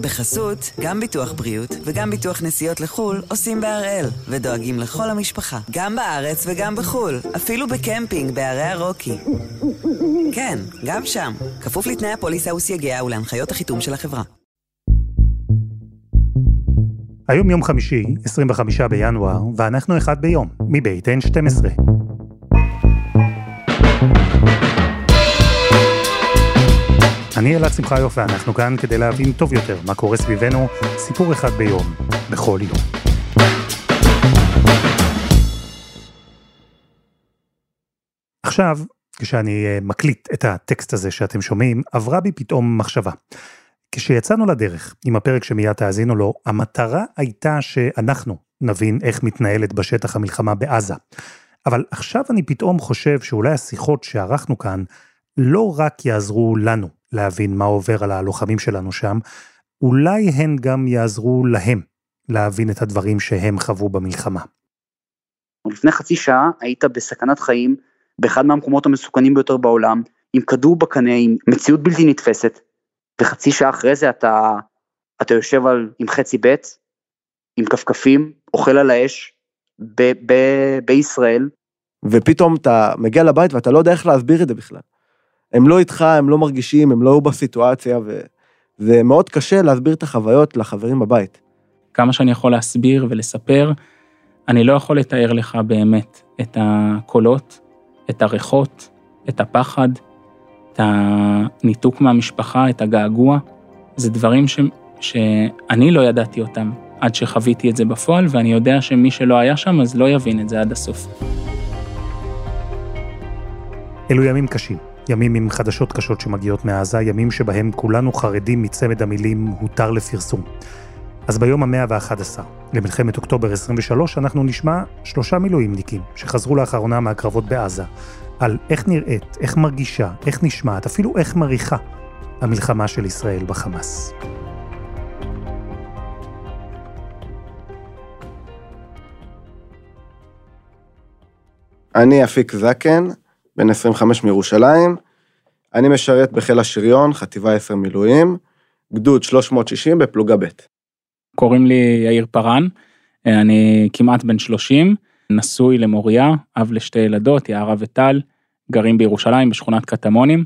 בחסות, גם ביטוח בריאות וגם ביטוח נסיעות לחו"ל עושים בהראל, ודואגים לכל המשפחה, גם בארץ וגם בחו"ל, אפילו בקמפינג בערי הרוקי. כן, גם שם, כפוף לתנאי הפוליסה וסייגיה ולהנחיות החיתום של החברה. היום יום חמישי, 25 בינואר, ואנחנו אחד ביום, מבית N12. אני אלעד שמחיוף ואנחנו כאן כדי להבין טוב יותר מה קורה סביבנו, סיפור אחד ביום, בכל יום. עכשיו, כשאני אה, מקליט את הטקסט הזה שאתם שומעים, עברה בי פתאום מחשבה. כשיצאנו לדרך עם הפרק שמיד תאזינו לו, המטרה הייתה שאנחנו נבין איך מתנהלת בשטח המלחמה בעזה. אבל עכשיו אני פתאום חושב שאולי השיחות שערכנו כאן לא רק יעזרו לנו להבין מה עובר על הלוחמים שלנו שם, אולי הן גם יעזרו להם להבין את הדברים שהם חוו במלחמה. לפני חצי שעה היית בסכנת חיים באחד מהמקומות המסוכנים ביותר בעולם, עם כדור בקנה, עם מציאות בלתי נתפסת, וחצי שעה אחרי זה אתה, אתה יושב על, עם חצי ב', עם כפכפים, אוכל על האש, ב, ב, בישראל. ופתאום אתה מגיע לבית ואתה לא יודע איך להסביר את זה בכלל. הם לא איתך, הם לא מרגישים, הם לא היו בסיטואציה, וזה מאוד קשה להסביר את החוויות לחברים בבית. כמה שאני יכול להסביר ולספר, אני לא יכול לתאר לך באמת את הקולות, את הריחות, את הפחד, את הניתוק מהמשפחה, את הגעגוע. זה דברים ש... שאני לא ידעתי אותם עד שחוויתי את זה בפועל, ואני יודע שמי שלא היה שם אז לא יבין את זה עד הסוף. אלו ימים קשים. ימים עם חדשות קשות שמגיעות מעזה, ימים שבהם כולנו חרדים מצמד המילים הותר לפרסום. אז ביום המאה ואחד עשר, למלחמת אוקטובר 23, אנחנו נשמע שלושה מילואימניקים שחזרו לאחרונה מהקרבות בעזה, על איך נראית, איך מרגישה, איך נשמעת, אפילו איך מריחה המלחמה של ישראל בחמאס. אני אפיק זקן, בן 25 מירושלים. אני משרת בחיל השריון, חטיבה 10 מילואים, גדוד 360 בפלוגה ב'. קוראים לי יאיר פארן, אני כמעט בן 30, נשוי למוריה, אב לשתי ילדות, יערה וטל, גרים בירושלים בשכונת קטמונים.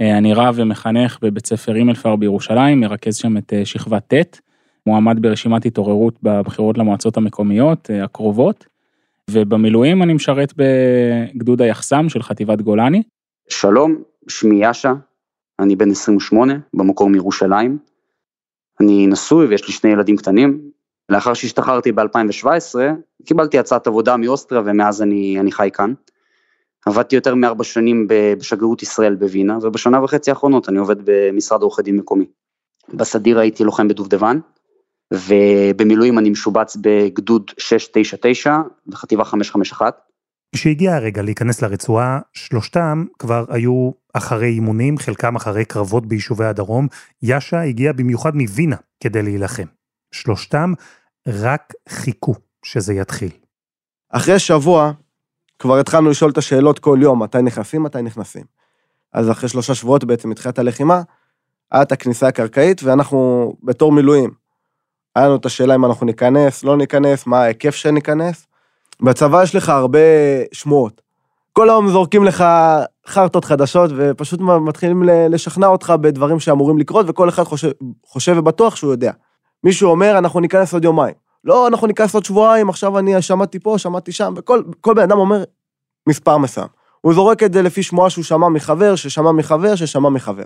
אני רב ומחנך בבית ספר הימלפר בירושלים, מרכז שם את שכבת ט', מועמד ברשימת התעוררות בבחירות למועצות המקומיות הקרובות. ובמילואים אני משרת בגדוד היחסם של חטיבת גולני. שלום, שמי יאשה, אני בן 28, במקור מירושלים. אני נשוי ויש לי שני ילדים קטנים. לאחר שהשתחררתי ב-2017, קיבלתי הצעת עבודה מאוסטריה ומאז אני, אני חי כאן. עבדתי יותר מארבע שנים בשגרירות ישראל בווינה, ובשנה וחצי האחרונות אני עובד במשרד עורכי דין מקומי. בסדיר הייתי לוחם בדובדבן, ובמילואים אני משובץ בגדוד 699 בחטיבה 551. כשהגיע הרגע להיכנס לרצועה, שלושתם כבר היו אחרי אימונים, חלקם אחרי קרבות ביישובי הדרום. יאשה הגיע במיוחד מווינה כדי להילחם. שלושתם רק חיכו שזה יתחיל. אחרי שבוע כבר התחלנו לשאול את השאלות כל יום, מתי נכנסים, מתי נכנסים. אז אחרי שלושה שבועות בעצם התחילת הלחימה, היה את הכניסה הקרקעית ואנחנו בתור מילואים. היה לנו את השאלה אם אנחנו ניכנס, לא ניכנס, מה ההיקף שניכנס. בצבא יש לך הרבה שמועות. כל היום זורקים לך חרטות חדשות, ופשוט מתחילים לשכנע אותך בדברים שאמורים לקרות, וכל אחד חושב, חושב ובטוח שהוא יודע. מישהו אומר, אנחנו ניכנס עוד יומיים. לא, אנחנו ניכנס עוד שבועיים, עכשיו אני שמעתי פה, שמעתי שם, וכל בן אדם אומר מספר מסוים. הוא זורק את זה לפי שמועה שהוא שמע מחבר, ששמע מחבר, ששמע מחבר.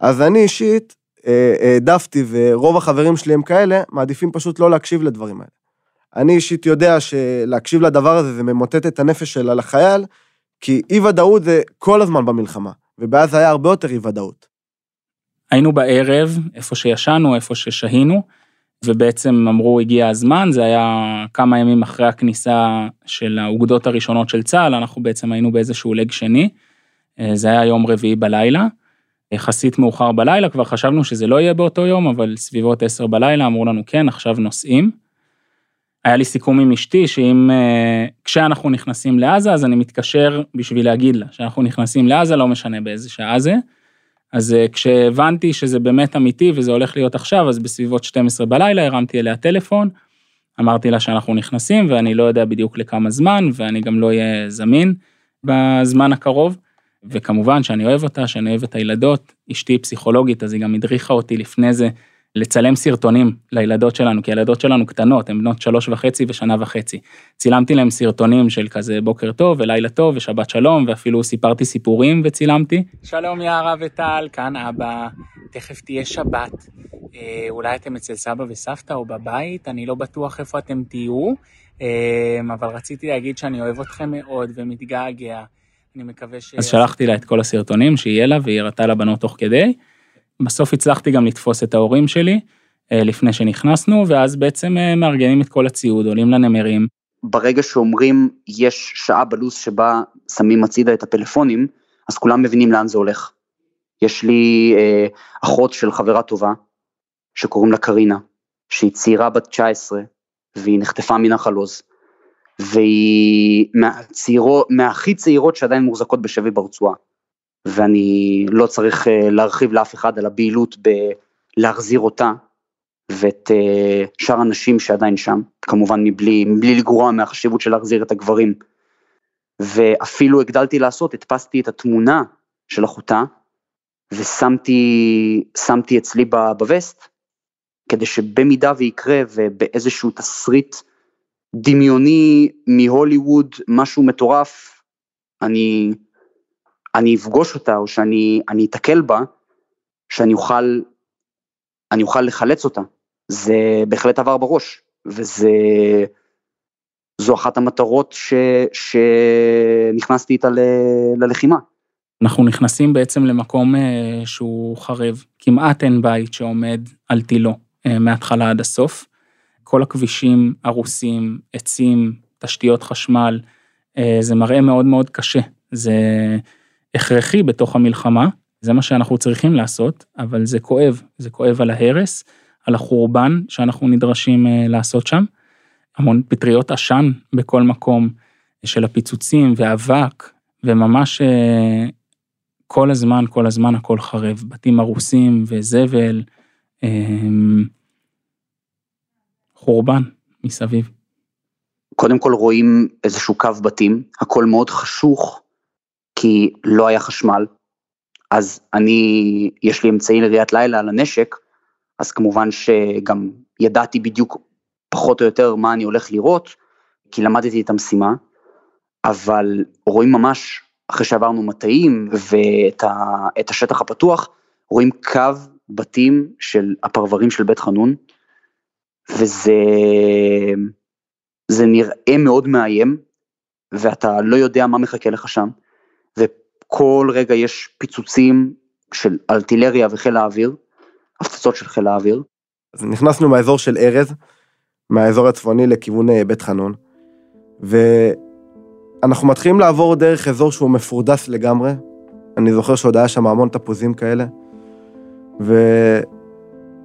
אז אני אישית אה, העדפתי, ורוב החברים שלי הם כאלה, מעדיפים פשוט לא להקשיב לדברים האלה. אני אישית יודע שלהקשיב לדבר הזה זה ממוטט את הנפש של החייל, כי אי ודאות זה כל הזמן במלחמה, ובאז היה הרבה יותר אי ודאות. היינו בערב, איפה שישנו, איפה ששהינו, ובעצם אמרו הגיע הזמן, זה היה כמה ימים אחרי הכניסה של האוגדות הראשונות של צה"ל, אנחנו בעצם היינו באיזשהו לג שני, אה, זה היה יום רביעי בלילה, יחסית מאוחר בלילה, כבר חשבנו שזה לא יהיה באותו יום, אבל סביבות עשר בלילה אמרו לנו כן, עכשיו נוסעים. היה לי סיכום עם אשתי שאם, אה, כשאנחנו נכנסים לעזה, אז אני מתקשר בשביל להגיד לה שאנחנו נכנסים לעזה, לא משנה באיזה שעה זה. אז אה, כשהבנתי שזה באמת אמיתי וזה הולך להיות עכשיו, אז בסביבות 12 בלילה הרמתי אליה טלפון, אמרתי לה שאנחנו נכנסים ואני לא יודע בדיוק לכמה זמן ואני גם לא אהיה זמין בזמן הקרוב. וכמובן שאני אוהב אותה, שאני אוהב את הילדות, אשתי פסיכולוגית אז היא גם הדריכה אותי לפני זה לצלם סרטונים לילדות שלנו, כי הילדות שלנו קטנות, הן בנות שלוש וחצי ושנה וחצי. צילמתי להם סרטונים של כזה בוקר טוב ולילה טוב ושבת שלום, ואפילו סיפרתי סיפורים וצילמתי. שלום יערה וטל, כאן אבא, תכף תהיה שבת. אה, אולי אתם אצל סבא וסבתא או בבית, אני לא בטוח איפה אתם תהיו, אה, אבל רציתי להגיד שאני אוהב אתכם מאוד ומתגעגע. אני מקווה ש... אז שלחתי לה את כל הסרטונים שיהיה לה והיא הראתה לבנות תוך כדי. בסוף הצלחתי גם לתפוס את ההורים שלי אה, לפני שנכנסנו, ואז בעצם אה, מארגנים את כל הציוד, עולים לנמרים. ברגע שאומרים יש שעה בלו"ז שבה שמים הצידה את הפלאפונים, אז כולם מבינים לאן זה הולך. יש לי אה, אחות של חברה טובה, שקוראים לה קרינה, שהיא צעירה בת 19, והיא נחטפה מנחל עוז. והיא מהצעירות, מהכי צעירות שעדיין מוחזקות בשבי ברצועה. ואני לא צריך אה, להרחיב לאף אחד על הבהילות בלהחזיר אותה ואת אה, שאר הנשים שעדיין שם, כמובן מבלי, מבלי לגרוע מהחשיבות של להחזיר את הגברים. ואפילו הגדלתי לעשות, הדפסתי את התמונה של אחותה ושמתי שמתי אצלי בווסט, כדי שבמידה ויקרה ובאיזשהו תסריט דמיוני מהוליווד, משהו מטורף, אני אני אפגוש אותה או שאני אתקל בה, שאני אוכל, אני אוכל לחלץ אותה. זה בהחלט עבר בראש, וזה, זו אחת המטרות ש, שנכנסתי איתה ל, ללחימה. אנחנו נכנסים בעצם למקום אה, שהוא חרב, כמעט אין בית שעומד על תילו אה, מההתחלה עד הסוף. כל הכבישים הרוסים, עצים, תשתיות חשמל, אה, זה מראה מאוד מאוד קשה. זה הכרחי בתוך המלחמה, זה מה שאנחנו צריכים לעשות, אבל זה כואב, זה כואב על ההרס, על החורבן שאנחנו נדרשים אה, לעשות שם. המון פטריות עשן בכל מקום של הפיצוצים ואבק, וממש אה, כל הזמן, כל הזמן הכל חרב, בתים הרוסים וזבל, אמ, חורבן מסביב. קודם כל רואים איזשהו קו בתים, הכל מאוד חשוך, כי לא היה חשמל, אז אני, יש לי אמצעי לראיית לילה על הנשק, אז כמובן שגם ידעתי בדיוק פחות או יותר מה אני הולך לראות, כי למדתי את המשימה, אבל רואים ממש, אחרי שעברנו מטעים ואת השטח הפתוח, רואים קו בתים של הפרברים של בית חנון, וזה זה נראה מאוד מאיים, ואתה לא יודע מה מחכה לך שם. כל רגע יש פיצוצים של ארטילריה וחיל האוויר, הפצצות של חיל האוויר. אז נכנסנו מהאזור של ארז, מהאזור הצפוני לכיוון אה, בית חנון, ואנחנו מתחילים לעבור דרך אזור שהוא מפורדס לגמרי. אני זוכר שעוד היה שם המון תפוזים כאלה,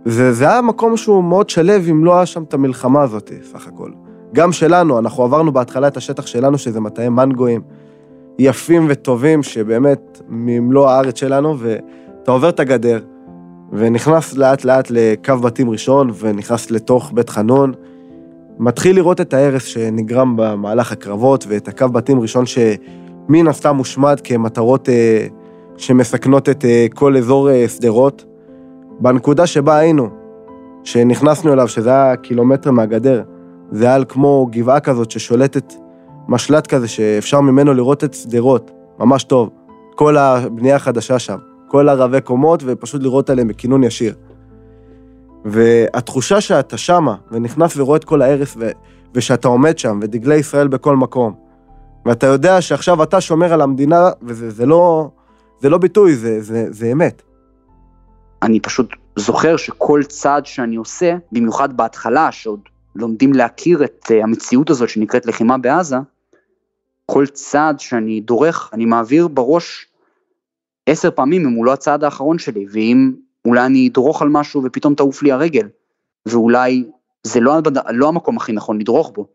וזה היה מקום שהוא מאוד שלב אם לא היה שם את המלחמה הזאת, סך הכל. גם שלנו, אנחנו עברנו בהתחלה את השטח שלנו, שזה מטעי מנגואים. יפים וטובים, שבאמת ממלוא הארץ שלנו, ואתה עובר את הגדר, ונכנס לאט לאט לקו בתים ראשון, ונכנס לתוך בית חנון, מתחיל לראות את ההרס שנגרם במהלך הקרבות, ואת הקו בתים ראשון שמן הסתם מושמד כמטרות אה, שמסכנות את אה, כל אזור אה, שדרות. בנקודה שבה היינו, שנכנסנו אליו, שזה היה קילומטר מהגדר, זה היה כמו גבעה כזאת ששולטת משל"ט כזה שאפשר ממנו לראות את שדרות, ממש טוב. כל הבנייה החדשה שם, כל הרבי קומות, ופשוט לראות עליהם בכינון ישיר. והתחושה שאתה שמה, ונכנס ורואה את כל ההרס, ו... ושאתה עומד שם, ודגלי ישראל בכל מקום, ואתה יודע שעכשיו אתה שומר על המדינה, וזה זה לא, זה לא ביטוי, זה, זה, זה אמת. אני פשוט זוכר שכל צעד שאני עושה, במיוחד בהתחלה, שעוד לומדים להכיר את אה, המציאות הזאת שנקראת לחימה בעזה, כל צעד שאני דורך, אני מעביר בראש עשר פעמים אם הוא לא הצעד האחרון שלי, ואם אולי אני אדרוך על משהו ופתאום תעוף לי הרגל, ואולי זה לא, לא המקום הכי נכון לדרוך בו,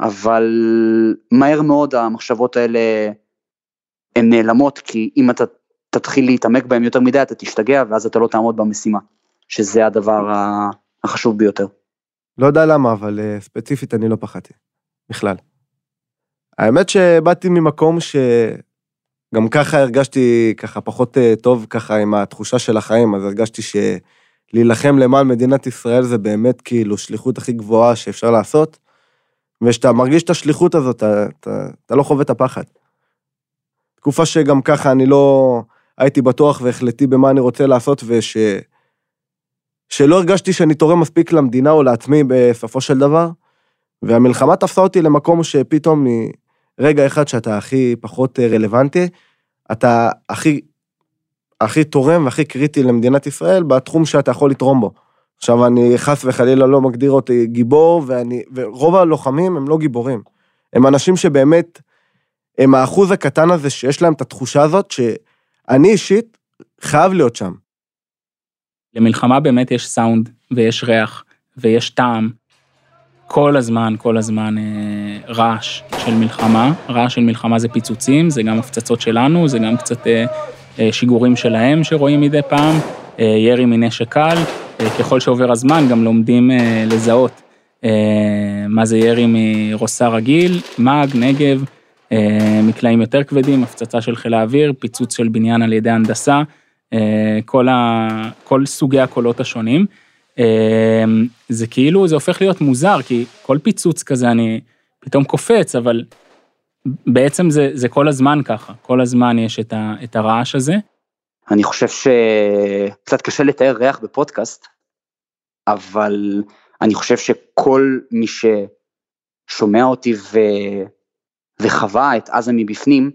אבל מהר מאוד המחשבות האלה הן נעלמות, כי אם אתה תתחיל להתעמק בהם יותר מדי, אתה תשתגע, ואז אתה לא תעמוד במשימה, שזה הדבר החשוב ביותר. לא יודע למה, אבל אה, ספציפית אני לא פחדתי, בכלל. האמת שבאתי ממקום שגם ככה הרגשתי ככה פחות אה, טוב ככה עם התחושה של החיים, אז הרגשתי שלהילחם למען מדינת ישראל זה באמת כאילו שליחות הכי גבוהה שאפשר לעשות, וכשאתה מרגיש את השליחות הזאת, אתה, אתה, אתה לא חווה את הפחד. תקופה שגם ככה אני לא הייתי בטוח והחלטי במה אני רוצה לעשות, וש... שלא הרגשתי שאני תורם מספיק למדינה או לעצמי בסופו של דבר, והמלחמה תפסה אותי למקום שפתאום מרגע אחד שאתה הכי פחות רלוונטי, אתה הכי, הכי תורם והכי קריטי למדינת ישראל בתחום שאתה יכול לתרום בו. עכשיו, אני חס וחלילה לא מגדיר אותי גיבור, ואני, ורוב הלוחמים הם לא גיבורים. הם אנשים שבאמת, הם האחוז הקטן הזה שיש להם את התחושה הזאת, שאני אישית חייב להיות שם. למלחמה באמת יש סאונד, ויש ריח, ויש טעם. כל הזמן, כל הזמן אה, רעש של מלחמה. רעש של מלחמה זה פיצוצים, זה גם הפצצות שלנו, זה גם קצת אה, אה, שיגורים שלהם שרואים מדי פעם, ירי מנשק קל. ככל שעובר הזמן גם לומדים לזהות מה זה ירי מרוסה רגיל, מאג, נגב, מקלעים יותר כבדים, הפצצה של חיל האוויר, פיצוץ של בניין על ידי הנדסה. כל, ה, כל סוגי הקולות השונים. אה, זה כאילו, זה הופך להיות מוזר, כי כל פיצוץ כזה אני פתאום קופץ, אבל בעצם זה, זה כל הזמן ככה, כל הזמן יש את, ה, את הרעש הזה. אני חושב שקצת קשה לתאר ריח בפודקאסט, אבל אני חושב שכל מי ששומע אותי ו... וחווה את עזה מבפנים,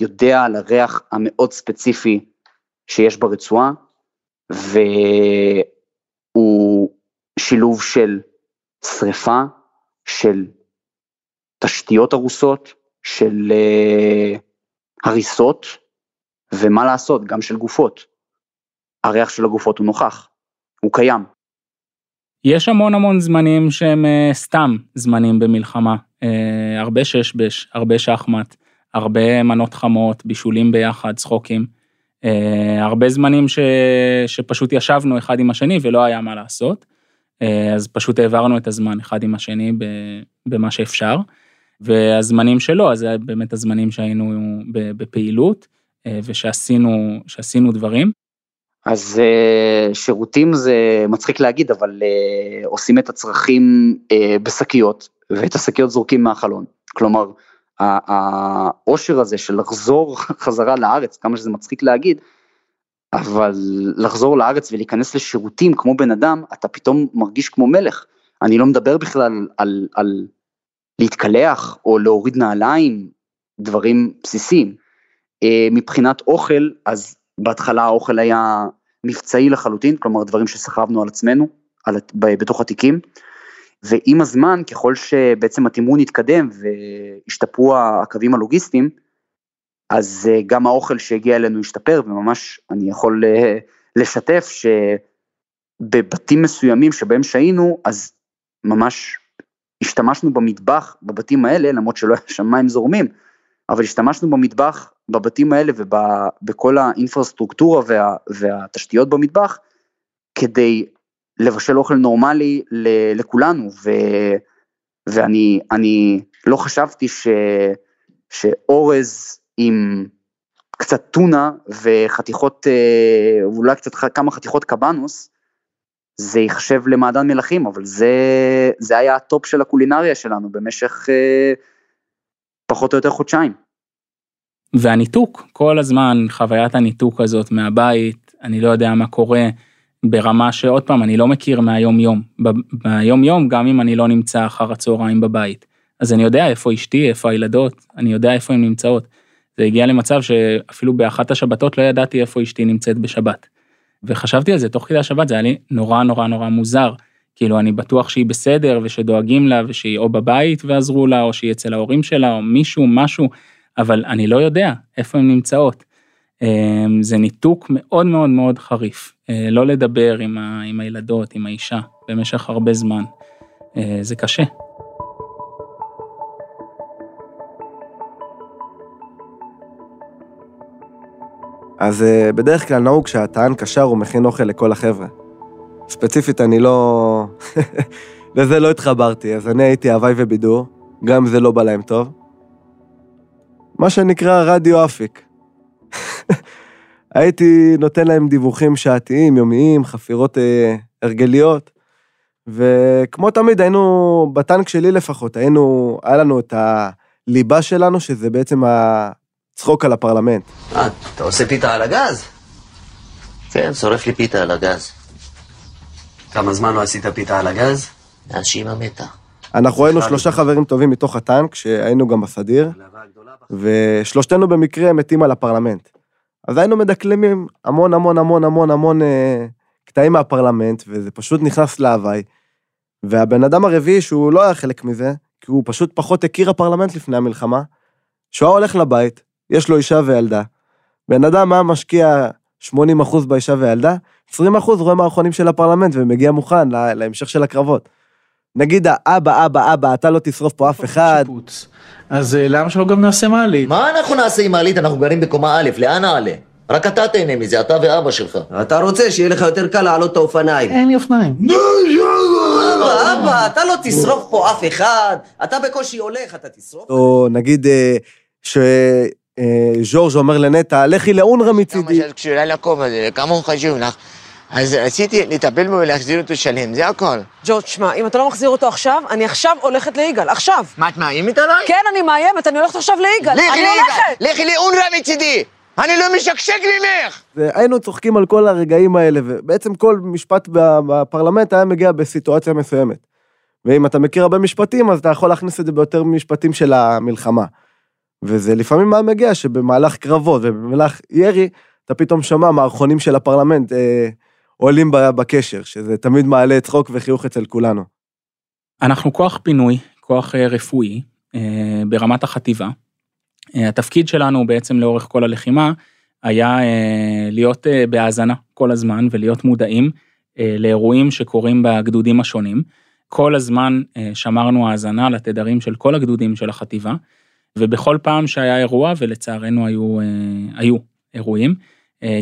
יודע על הריח המאוד ספציפי שיש ברצועה, והוא שילוב של שריפה, של תשתיות הרוסות, של uh, הריסות, ומה לעשות, גם של גופות. הריח של הגופות הוא נוכח, הוא קיים. יש המון המון זמנים שהם uh, סתם זמנים במלחמה. Uh, הרבה ששבש, הרבה שחמט, הרבה מנות חמות, בישולים ביחד, צחוקים. אה, הרבה זמנים ש, שפשוט ישבנו אחד עם השני ולא היה מה לעשות, אה, אז פשוט העברנו את הזמן אחד עם השני במה שאפשר, והזמנים שלא, אז זה באמת הזמנים שהיינו בפעילות אה, ושעשינו שעשינו דברים. אז שירותים זה מצחיק להגיד, אבל עושים את הצרכים בשקיות, ואת השקיות זורקים מהחלון. כלומר, העושר הזה של לחזור חזרה לארץ, כמה שזה מצחיק להגיד, אבל לחזור לארץ ולהיכנס לשירותים כמו בן אדם, אתה פתאום מרגיש כמו מלך. אני לא מדבר בכלל על, על, להתקלח או להוריד נעליים, דברים בסיסיים. אה, מבחינת אוכל, אז בהתחלה האוכל היה מבצעי לחלוטין, כלומר דברים שסחבנו על עצמנו, על, בתוך התיקים. ועם הזמן, ככל שבעצם התמרון התקדם והשתפרו הקווים הלוגיסטיים, אז אה, גם האוכל שהגיע אלינו השתפר, וממש אני יכול אה, לשתף שבבתים מסוימים שבהם שהיינו, אז ממש השתמשנו במטבח בבתים האלה, למרות שלא היה שם מים זורמים, אבל השתמשנו במטבח בבתים האלה ובכל האינפרסטרוקטורה וה, והתשתיות במטבח, כדי לבשל אוכל נורמלי לכולנו, ו, ואני אני לא חשבתי ש, שאורז עם קצת טונה וחתיכות, אה, אולי קצת כמה חתיכות קבנוס, זה ייחשב למעדן מלכים, אבל זה, זה היה ה top של הקולינריה שלנו במשך אה, פחות או יותר חודשיים. והניתוק, כל הזמן חוויית הניתוק הזאת מהבית, אני לא יודע מה קורה, ברמה שעוד פעם, אני לא מכיר מהיום יום. מהיום יום, גם אם אני לא נמצא אחר הצהריים בבית. אז אני יודע איפה אשתי, איפה הילדות, אני יודע איפה הן נמצאות. זה הגיע למצב שאפילו באחת השבתות לא ידעתי איפה אשתי נמצאת בשבת. וחשבתי על זה תוך כדי השבת, זה היה לי נורא נורא נורא מוזר. כאילו, אני בטוח שהיא בסדר ושדואגים לה ושהיא או בבית ועזרו לה, או שהיא אצל ההורים שלה, או מישהו, משהו, אבל אני לא יודע איפה הן נמצאות. אמ, זה ניתוק מאוד מאוד מאוד חריף. אה, לא לדבר עם, ה, עם הילדות, עם האישה, במשך הרבה זמן. אה, זה קשה. אז אה, בדרך כלל נהוג שהטען קשר הוא מכין אוכל לכל החבר'ה. ספציפית, אני לא... לזה לא התחברתי, אז אני הייתי הוואי ובידור, גם אם זה לא בא להם טוב. מה שנקרא רדיו אפיק. הייתי נותן להם דיווחים שעתיים, יומיים, חפירות אה, הרגליות, וכמו תמיד היינו, בטנק שלי לפחות, היינו, היה לנו את הליבה שלנו, שזה בעצם הצחוק על הפרלמנט. אה, אתה עושה פיתה על הגז? כן, שורף לי פיתה על הגז. כמה זמן לא עשית פיתה על הגז? מאז שאימא מתה. אנחנו היינו שלושה חברים טובים מתוך הטנק, שהיינו גם בסדיר, ושלושתנו במקרה מתים על הפרלמנט. אז היינו מדקלמים המון המון המון המון המון אה, קטעים מהפרלמנט, וזה פשוט נכנס להוואי. והבן אדם הרביעי, שהוא לא היה חלק מזה, כי הוא פשוט פחות הכיר הפרלמנט לפני המלחמה, שהוא היה הולך לבית, יש לו אישה וילדה. בן אדם היה משקיע 80% באישה וילדה, 20% רואה מערכונים של הפרלמנט ומגיע מוכן לה, להמשך של הקרבות. נגיד האבא, אבא, אבא, אתה לא תשרוף פה אף אחד. שיפוץ. אז אה, למה שלא גם נעשה מעלית? מה אנחנו נעשה עם מעלית? אנחנו גרים בקומה א', לאן נעלה? רק אתה תהנה מזה, אתה ואבא שלך. אתה רוצה שיהיה לך יותר קל לעלות את האופניים. אין לי אופניים. אבא, אבא, אתה לא תשרוף פה אף אחד. אתה בקושי הולך, אתה תשרוף? או נגיד אה, שז'ורג' אומר לנטע, לכי לאונר"א מצידי. כמה הוא חשוב לך. אז רציתי לטפל בו ולהחזיר אותו שלם, זה הכל. ג'ורג', שמע, אם אתה לא מחזיר אותו עכשיו, אני עכשיו הולכת ליגאל, עכשיו. מה, את מאיימת עליי? כן, אני מאיימת, אני הולכת עכשיו ליגאל. לכי אני ליגאל, הולכת! לכי לאונר"א מצידי! אני לא משקשק ממך! והיינו צוחקים על כל הרגעים האלה, ובעצם כל משפט בפרלמנט היה מגיע בסיטואציה מסוימת. ואם אתה מכיר הרבה משפטים, אז אתה יכול להכניס את זה ביותר משפטים של המלחמה. וזה לפעמים היה מגיע שבמהלך קרבות ובמהלך ירי, אתה פתאום שומע מערכונים של הפרלמנט אה, עולים בקשר, שזה תמיד מעלה צחוק וחיוך אצל כולנו. אנחנו כוח פינוי, כוח אה, רפואי, אה, ברמת החטיבה. אה, התפקיד שלנו בעצם לאורך כל הלחימה היה להיות בהאזנה כל הזמן ולהיות מודעים לאירועים שקורים בגדודים השונים. כל הזמן שמרנו האזנה לתדרים של כל הגדודים של החטיבה, ובכל פעם שהיה אירוע, ולצערנו היו, היו אירועים,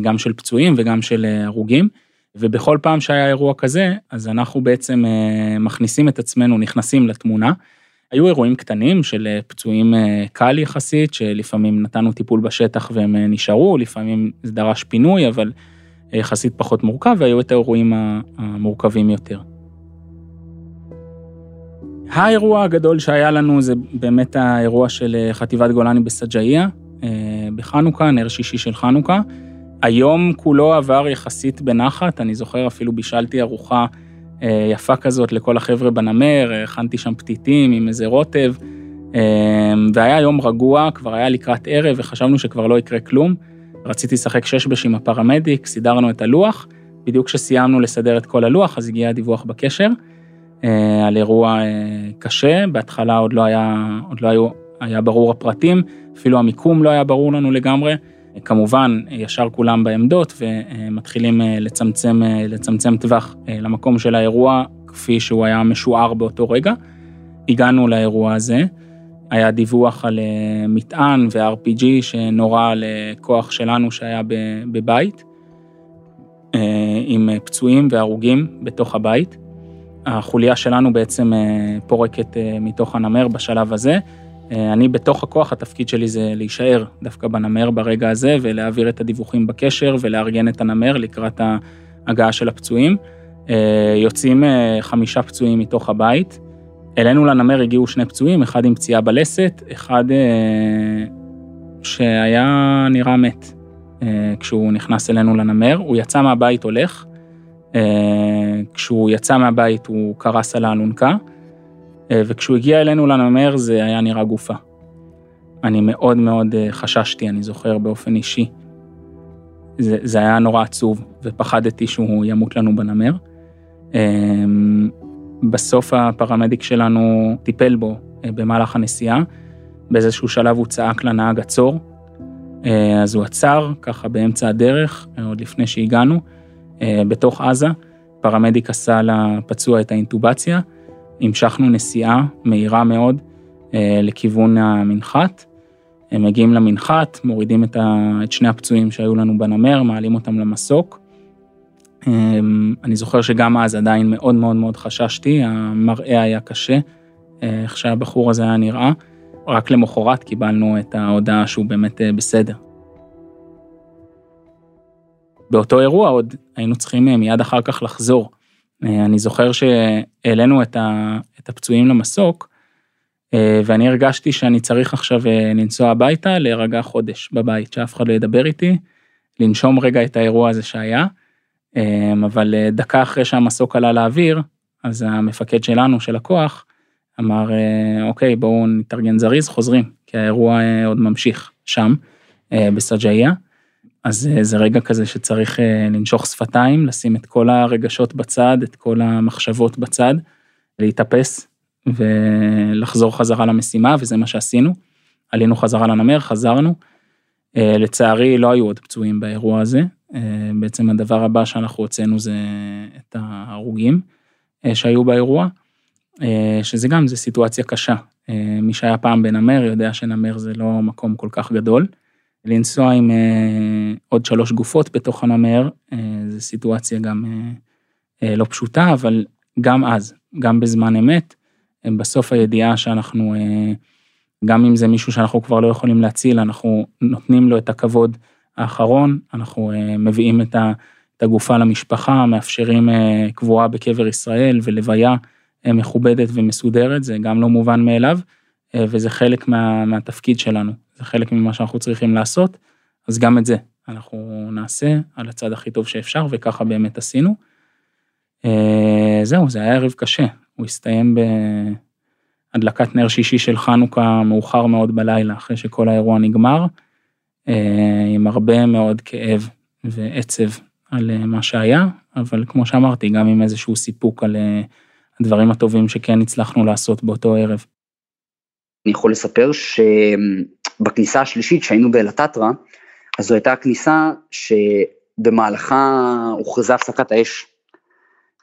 גם של פצועים וגם של הרוגים, ובכל פעם שהיה אירוע כזה, אז אנחנו בעצם אה, מכניסים את עצמנו, נכנסים לתמונה. היו אירועים קטנים של אה, פצועים אה, קל יחסית, שלפעמים נתנו טיפול בשטח והם נשארו, לפעמים זה דרש פינוי, אבל יחסית פחות מורכב, והיו את האירועים המורכבים יותר. האירוע הגדול שהיה לנו זה באמת האירוע של חטיבת גולני בסג'אעיה, אה, בחנוכה, נר שישי של חנוכה. היום כולו עבר יחסית בנחת, אני זוכר אפילו בישלתי ארוחה אה, יפה כזאת לכל החבר'ה בנמר, אה, הכנתי שם פתיתים עם איזה רוטב, אה, והיה יום רגוע, כבר היה לקראת ערב וחשבנו שכבר לא יקרה כלום. רציתי לשחק ששבש עם הפרמדיק, סידרנו את הלוח, בדיוק כשסיימנו לסדר את כל הלוח, אז הגיע הדיווח בקשר על אירוע קשה, בהתחלה עוד לא היה, עוד לא היו, היה ברור הפרטים, אפילו המיקום לא היה ברור לנו לגמרי. כמובן, ישר כולם בעמדות ומתחילים אה, לצמצם, אה, לצמצם טווח אה, למקום של האירוע כפי שהוא היה משוער באותו רגע. הגענו לאירוע הזה, היה דיווח על מטען ו-RPG שנורה לכוח שלנו שהיה בבית, עם פצועים והרוגים בתוך הבית. החוליה שלנו בעצם פורקת מתוך הנמר בשלב הזה. אה, אני בתוך הכוח, התפקיד שלי זה להישאר דווקא בנמר ברגע הזה ולהעביר את הדיווחים בקשר ולארגן את הנמר לקראת ההגעה של הפצועים. אה, יוצאים אה, חמישה פצועים מתוך הבית. אלינו לנמר הגיעו שני פצועים, אחד עם פציעה בלסת, אחד שהיה נראה מת כשהוא נכנס אלינו לנמר. הוא יצא מהבית הולך, כשהוא יצא מהבית הוא קרס על האלונקה, וכשהוא הגיע אלינו לנמר זה היה נראה גופה. אני מאוד מאוד אה, חששתי, אני זוכר באופן אישי. זה, זה היה נורא עצוב, ופחדתי שהוא ימות לנו בנמר. אה, בסוף הפרמדיק שלנו טיפל בו אה, במהלך הנסיעה. באיזשהו שלב הוא צעק לנהג עצור, אה, אז הוא עצר ככה באמצע הדרך, אה, עוד לפני שהגענו, אה, בתוך עזה. פרמדיק עשה לפצוע את האינטובציה, המשכנו נסיעה מהירה מאוד אה, לכיוון המנחת. הם מגיעים למנחת, מורידים את, ה, את שני הפצועים שהיו לנו בנמר, מעלים אותם למסוק. אמ, אני זוכר שגם אז עדיין מאוד מאוד מאוד חששתי, המראה היה קשה, אה, איך שהבחור הזה היה נראה. רק למחרת קיבלנו את ההודעה שהוא באמת אה, בסדר. באותו אירוע עוד היינו צריכים אה, מיד אחר כך לחזור. אני זוכר שהעלינו את, ה, את הפצועים למסוק, ואני הרגשתי שאני צריך עכשיו לנסוע הביתה, להירגע חודש בבית, שאף אחד לא ידבר איתי, לנשום רגע את האירוע הזה שהיה. אבל אה, דקה אחרי שהמסוק עלה לאוויר, אז המפקד שלנו, של הכוח, אמר, אה, אוקיי, בואו נתארגן זריז, חוזרים, כי האירוע אה, עוד ממשיך שם, בסג'איה. אז זה רגע כזה שצריך לנשוך שפתיים, לשים את כל הרגשות בצד, את כל המחשבות בצד, להתאפס ולחזור חזרה למשימה, וזה מה שעשינו. עלינו חזרה לנמר, חזרנו. לצערי לא היו עוד פצועים באירוע הזה, אה, בעצם הדבר הבא שאנחנו הוצאנו זה את ההרוגים אה, שהיו באירוע, אה, שזה גם, זה סיטואציה קשה. מי שהיה פעם בנמר יודע שנמר זה לא מקום כל כך גדול. לנסוע עם עוד שלוש גופות בתוך הנמר, זו סיטואציה גם לא פשוטה, אבל גם אז, גם בזמן אמת, בסוף הידיעה שאנחנו, גם אם זה מישהו שאנחנו כבר לא יכולים להציל, אנחנו נותנים לו את הכבוד האחרון, אנחנו אה, מביאים את הגופה למשפחה, מאפשרים אה, קבועה בקבר ישראל ולוויה אה, מכובדת ומסודרת, זה גם לא מובן מאליו, וזה חלק מה, מהתפקיד שלנו, זה חלק ממה שאנחנו צריכים לעשות, אז גם את זה אנחנו נעשה על הצד הכי טוב שאפשר, וככה באמת עשינו. זהו, זה היה ערב קשה, הוא הסתיים בהדלקת נר שישי של חנוכה מאוחר מאוד בלילה, אחרי שכל האירוע נגמר. אה, עם הרבה מאוד כאב ועצב על אה, מה שהיה, אבל כמו שאמרתי, גם עם איזשהו סיפוק על אה, הדברים הטובים שכן הצלחנו לעשות באותו ערב. אני יכול לספר שבכניסה השלישית שהיינו באלטטרה, אז זו הייתה הכניסה שבמהלכה הוכרזה הפסקת האש,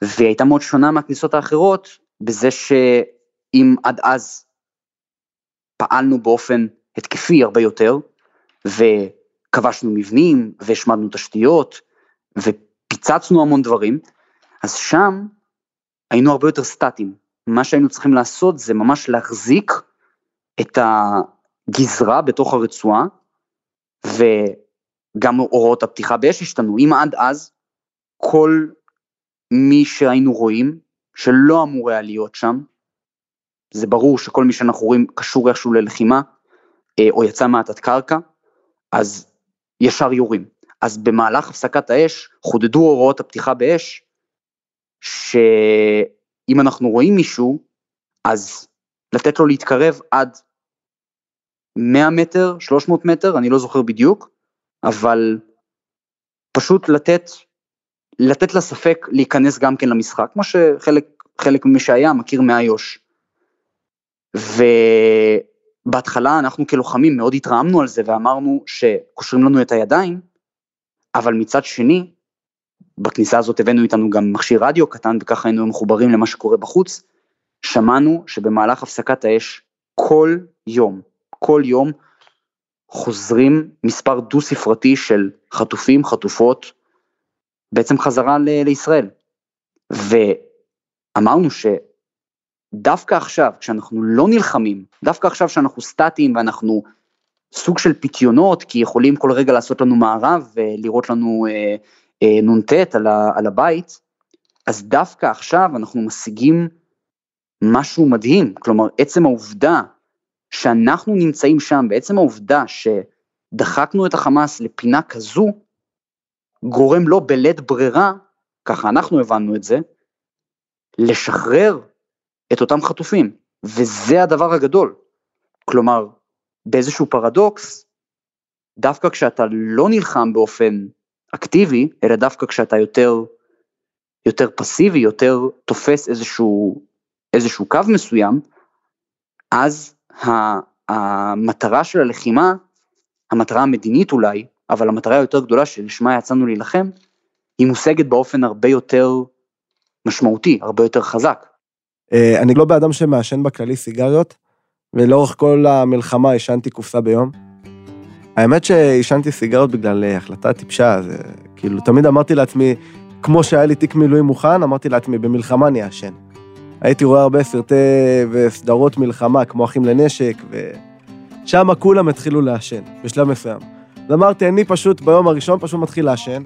והיא הייתה מאוד שונה מהכניסות האחרות, בזה שאם עד אז פעלנו באופן התקפי הרבה יותר, וכבשנו מבנים, והשמדנו תשתיות, ופיצצנו המון דברים, אז שם היינו הרבה יותר סטטיים. מה שהיינו צריכים לעשות זה ממש להחזיק את הגזרה בתוך הרצועה, וגם הוראות הפתיחה באש השתנו. אם עד אז כל מי שהיינו רואים, שלא אמור היה להיות שם, זה ברור שכל מי שאנחנו רואים קשור איכשהו ללחימה, אה, או יצא מהתת קרקע, אז ישר יורים. אז במהלך הפסקת האש חודדו הוראות הפתיחה באש, שאם אנחנו רואים מישהו, אז לתת לו להתקרב עד 100 מטר, 300 מטר, אני לא זוכר בדיוק, אבל פשוט לתת, לתת לספק להיכנס גם כן למשחק, כמו שחלק ממי שהיה מכיר מאיו"ש. ו... בהתחלה אנחנו כלוחמים מאוד התרעמנו על זה ואמרנו שקושרים לנו את הידיים, אבל מצד שני, בכניסה הזאת הבאנו איתנו גם מכשיר רדיו קטן וככה היינו מחוברים למה שקורה בחוץ, שמענו שבמהלך הפסקת האש כל יום, כל יום חוזרים מספר דו ספרתי של חטופים, חטופות, בעצם חזרה ל- לישראל. ואמרנו ש... דווקא עכשיו, כשאנחנו לא נלחמים, דווקא עכשיו שאנחנו סטטיים ואנחנו סוג של פיתיונות, כי יכולים כל רגע לעשות לנו מערב ולראות לנו אה, אה, נ"ט על, על הבית, אז דווקא עכשיו אנחנו משיגים משהו מדהים, כלומר עצם העובדה שאנחנו נמצאים שם, בעצם העובדה שדחקנו את החמאס לפינה כזו, גורם לו בלית ברירה, ככה אנחנו הבנו את זה, לשחרר את אותם חטופים, וזה הדבר הגדול. כלומר, באיזשהו פרדוקס, דווקא כשאתה לא נלחם באופן אקטיבי, אלא דווקא כשאתה יותר, יותר פסיבי, יותר תופס איזשהו, איזשהו קו מסוים, אז המטרה של הלחימה, המטרה המדינית אולי, אבל המטרה היותר גדולה שלשמה יצאנו להילחם, היא מושגת באופן הרבה יותר משמעותי, הרבה יותר חזק. אה, אני לא באדם שמעשן בכללי סיגריות, ולאורך כל המלחמה עישנתי קופסה ביום. האמת שעישנתי סיגרות בגלל אה, החלטה טיפשה, זה כאילו, תמיד אמרתי לעצמי, כמו שהיה לי תיק מילואים מוכן, אמרתי לעצמי, במלחמה אני אעשן. הייתי רואה הרבה סרטי וסדרות מלחמה, כמו אחים לנשק, ושם כולם התחילו לעשן, בשלב מסוים. ואמרתי, אני פשוט ביום הראשון פשוט מתחיל לעשן.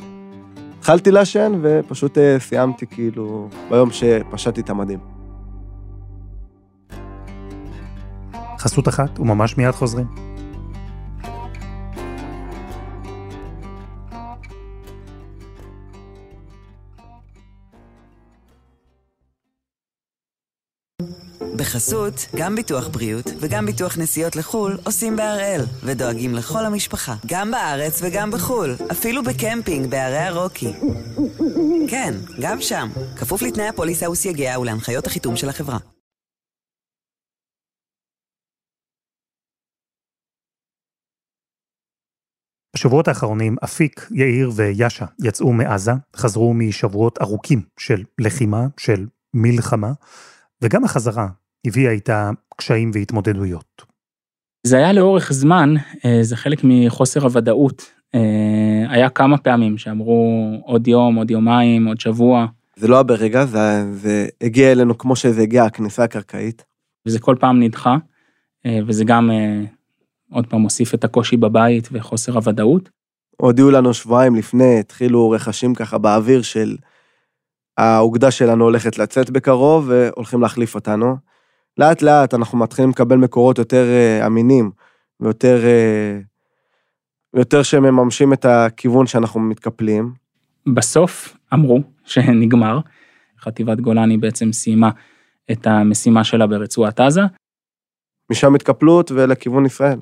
התחלתי לעשן ופשוט אה, סיימתי כאילו ביום שפשטתי את המדים. חסות אחת וממש מיד חוזרים. בחסות, גם ביטוח בריאות וגם ביטוח נסיעות לחו"ל עושים בהראל, ודואגים לכל המשפחה, גם בארץ וגם בחו"ל, אפילו בקמפינג בערי הרוקי. כן, גם שם, כפוף לתנאי הפוליסה וסייגיה ולהנחיות החיתום של החברה. בשבועות האחרונים אפיק, יאיר ויאשה יצאו מעזה, חזרו משבועות ארוכים של לחימה, של מלחמה, וגם החזרה הביאה איתה קשיים והתמודדויות. זה היה לאורך זמן, אה, זה חלק מחוסר הוודאות. אה, היה כמה פעמים שאמרו עוד יום, עוד יומיים, עוד שבוע. זה לא היה ברגע, זה, זה הגיע אלינו כמו שזה הגיע, הכניסה הקרקעית. וזה כל פעם נדחה, אה, וזה גם עוד פעם מוסיף את הקושי בבית וחוסר הוודאות. הודיעו לנו שבועיים לפני, התחילו רכשים ככה באוויר של האוגדה שלנו הולכת לצאת בקרוב והולכים להחליף אותנו. לאט לאט אנחנו מתחילים לקבל מקורות יותר אה, אמינים ויותר אה, יותר שמממשים את הכיוון שאנחנו מתקפלים. בסוף אמרו שנגמר, חטיבת גולני בעצם סיימה את המשימה שלה ברצועת עזה. משם התקפלות ולכיוון ישראל.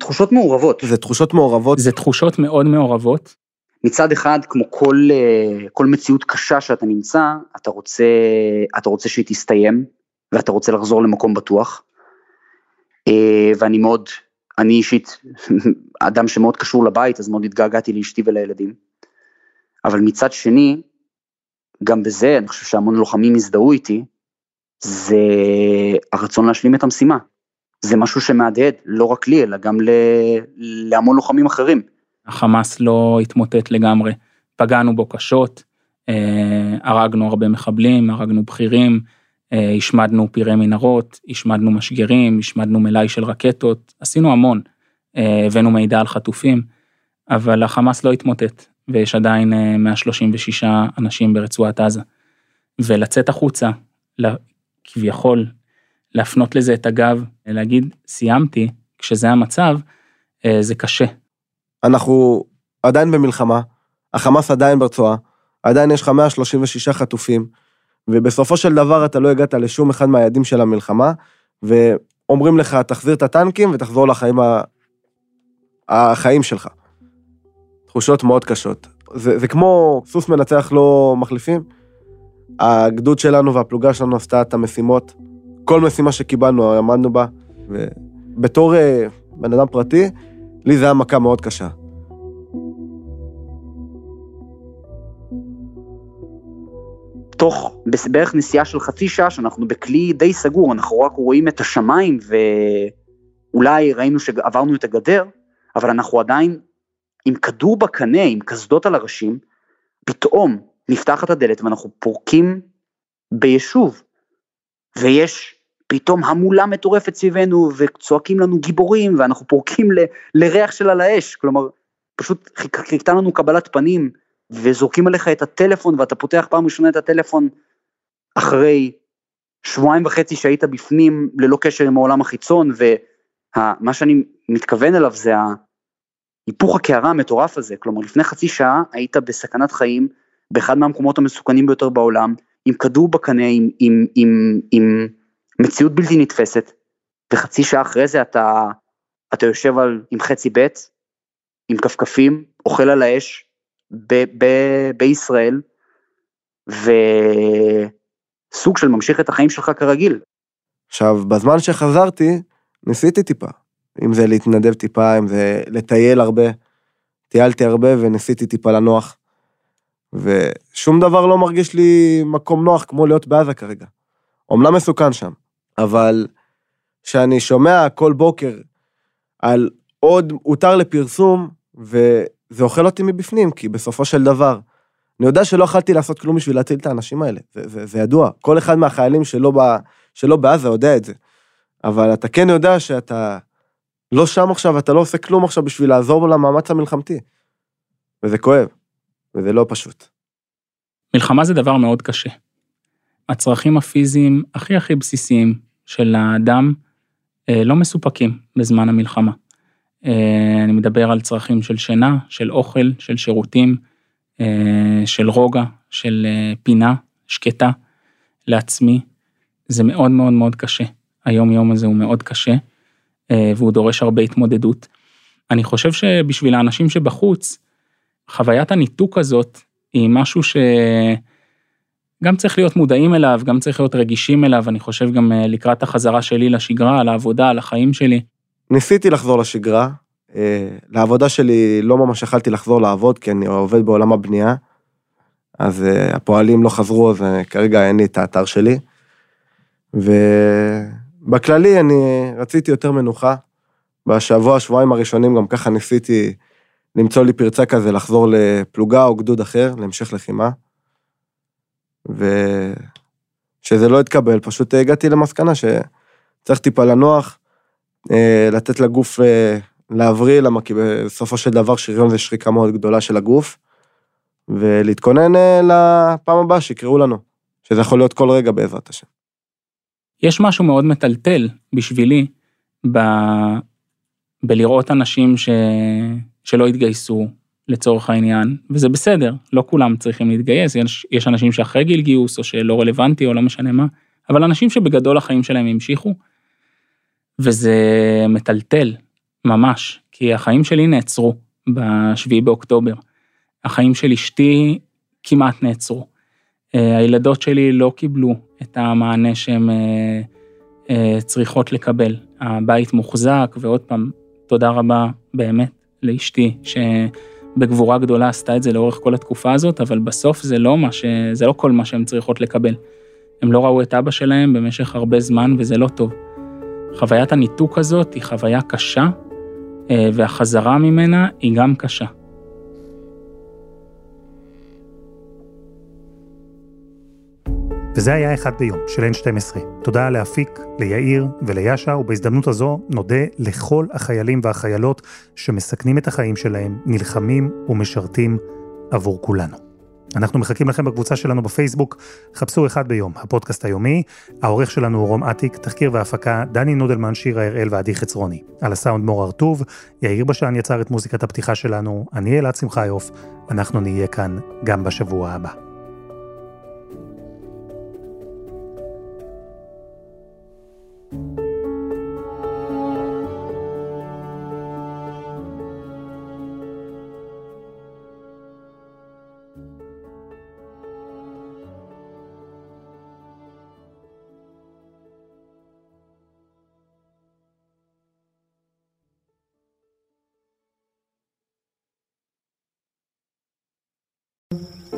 תחושות מעורבות. זה תחושות מעורבות. זה תחושות מאוד מעורבות. מצד אחד, כמו כל, אה, כל מציאות קשה שאתה נמצא, אתה רוצה, אתה רוצה שהיא תסתיים, ואתה רוצה לחזור למקום בטוח. אה, ואני מאוד, אני אישית, אדם שמאוד קשור לבית, אז מאוד התגעגעתי לאשתי ולילדים. אבל מצד שני, גם בזה, אני חושב שהמון לוחמים הזדהו איתי, זה הרצון להשלים את המשימה. זה משהו שמהדהד, לא רק לי, אלא גם ל... להמון לוחמים אחרים. החמאס לא התמוטט לגמרי, פגענו בו קשות, אה, הרגנו הרבה מחבלים, הרגנו בכירים, השמדנו פירי מנהרות, השמדנו משגרים, השמדנו מלאי של רקטות, עשינו המון, אה, הבאנו מידע על חטופים, אבל החמאס לא התמוטט, ויש עדיין 136 אנשים ברצועת עזה. ולצאת החוצה, כביכול, להפנות לזה את הגב, להגיד סיימתי, כשזה המצב, זה קשה. אנחנו עדיין במלחמה, החמאס עדיין ברצועה, עדיין יש לך 136 חטופים, ובסופו של דבר אתה לא הגעת לשום אחד מהיעדים של המלחמה, ואומרים לך, תחזיר את הטנקים ותחזור לחיים ה... החיים שלך. תחושות מאוד קשות. זה, זה כמו סוס מנצח לא מחליפים. הגדוד שלנו והפלוגה שלנו עשתה את המשימות. כל משימה שקיבלנו, עמדנו בה. ובתור אה, בן אדם פרטי, לי זה היה מכה מאוד קשה. תוך בערך נסיעה של חצי שעה שאנחנו בכלי די סגור, אנחנו רק רואים את השמיים ואולי ראינו שעברנו את הגדר, אבל אנחנו עדיין עם כדור בקנה, עם קסדות על הראשים, פתאום נפתחת הדלת ואנחנו פורקים ביישוב, ויש פתאום המולה מטורפת סביבנו וצועקים לנו גיבורים ואנחנו פורקים ל, לריח על האש, כלומר פשוט חיכתה לנו קבלת פנים וזורקים עליך את הטלפון ואתה פותח פעם ראשונה את הטלפון אחרי שבועיים וחצי שהיית בפנים ללא קשר עם העולם החיצון ומה שאני מתכוון אליו זה היפוך הקערה המטורף הזה, כלומר לפני חצי שעה היית בסכנת חיים באחד מהמקומות המסוכנים ביותר בעולם עם כדור בקנה, עם, עם, עם, עם מציאות בלתי נתפסת, וחצי שעה אחרי זה אתה, אתה יושב על, עם חצי ב', עם כפכפים, אוכל על האש, ב, ב, בישראל, וסוג של ממשיך את החיים שלך כרגיל. עכשיו, בזמן שחזרתי, ניסיתי טיפה. אם זה להתנדב טיפה, אם זה לטייל הרבה. טיילתי הרבה וניסיתי טיפה לנוח. ושום דבר לא מרגיש לי מקום נוח כמו להיות בעזה כרגע. אומנם מסוכן שם, אבל כשאני שומע כל בוקר על עוד הותר לפרסום, וזה אוכל אותי מבפנים, כי בסופו של דבר, אני יודע שלא יכלתי לעשות כלום בשביל להציל את האנשים האלה, זה, זה, זה ידוע. כל אחד מהחיילים שלא, ב, שלא בעזה יודע את זה. אבל אתה כן יודע שאתה לא שם עכשיו, אתה לא עושה כלום עכשיו בשביל לעזור למאמץ המלחמתי. וזה כואב, וזה לא פשוט. מלחמה זה דבר מאוד קשה. הצרכים הפיזיים הכי הכי בסיסיים של האדם אה, לא מסופקים בזמן המלחמה. אה, אני מדבר על צרכים של שינה, של אוכל, של שירותים, אה, של רוגע, של פינה שקטה לעצמי. זה מאוד מאוד מאוד קשה. היום יום הזה הוא מאוד קשה, והוא דורש הרבה התמודדות. אני חושב שבשביל האנשים שבחוץ, חוויית הניתוק הזאת היא משהו שגם צריך להיות מודעים אליו, גם צריך להיות רגישים אליו, אני חושב גם אה, לקראת החזרה שלי לשגרה, לעבודה, לחיים שלי. ניסיתי לחזור לשגרה, אה, לעבודה שלי לא ממש יכלתי לחזור לעבוד, כי אני עובד בעולם הבנייה, אז אה, הפועלים לא חזרו, אז כרגע אין לי את האתר שלי. ובכללי אני רציתי יותר מנוחה. בשבוע, שבועיים הראשונים גם ככה ניסיתי למצוא לי פרצה כזה, לחזור לפלוגה או גדוד אחר, להמשך לחימה. ושזה לא התקבל, פשוט הגעתי למסקנה שצריך טיפה לנוח, אה, לתת לגוף אה, להבריא, למה כי בסופו של דבר שריון זה שריקה מאוד גדולה של הגוף, ולהתכונן אה, לפעם הבאה שיקראו לנו, שזה יכול להיות כל רגע בעזרת השם. יש משהו מאוד מטלטל בשבילי ב... בלראות אנשים ש... שלא התגייסו לצורך העניין, וזה בסדר, לא כולם צריכים להתגייס, יש, יש אנשים שאחרי גיל גיוס או שלא רלוונטי או לא משנה מה, אבל אנשים שבגדול החיים שלהם המשיכו, וזה מטלטל, ממש, כי החיים שלי נעצרו ב-7 באוקטובר. החיים של אשתי כמעט נעצרו. אה, הילדות שלי לא קיבלו את המענה שהן אה, אה, צריכות לקבל. הבית מוחזק, ועוד פעם, תודה רבה באמת לאשתי, שבגבורה גדולה עשתה את זה לאורך כל התקופה הזאת, אבל בסוף זה לא, ש... זה לא כל מה שהן צריכות לקבל. הם לא ראו את אבא שלהם במשך הרבה זמן, וזה לא טוב. חוויית הניתוק הזאת היא חוויה קשה, אה, והחזרה ממנה היא גם קשה. וזה היה אחד ביום של N12. תודה לאפיק, ליאיר וליאשה, ובהזדמנות הזו נודה לכל החיילים והחיילות שמסכנים את החיים שלהם, נלחמים ומשרתים עבור כולנו. אנחנו מחכים לכם בקבוצה שלנו בפייסבוק, חפשו אחד ביום, הפודקאסט היומי. העורך שלנו הוא רום אטיק, תחקיר והפקה, דני נודלמן, שירה הראל ועדי חצרוני. על הסאונד מור הרטוב, יאיר בשן יצר את מוזיקת הפתיחה שלנו, אני אלעד שמחיוף, אנחנו נהיה כאן גם בשבוע הבא.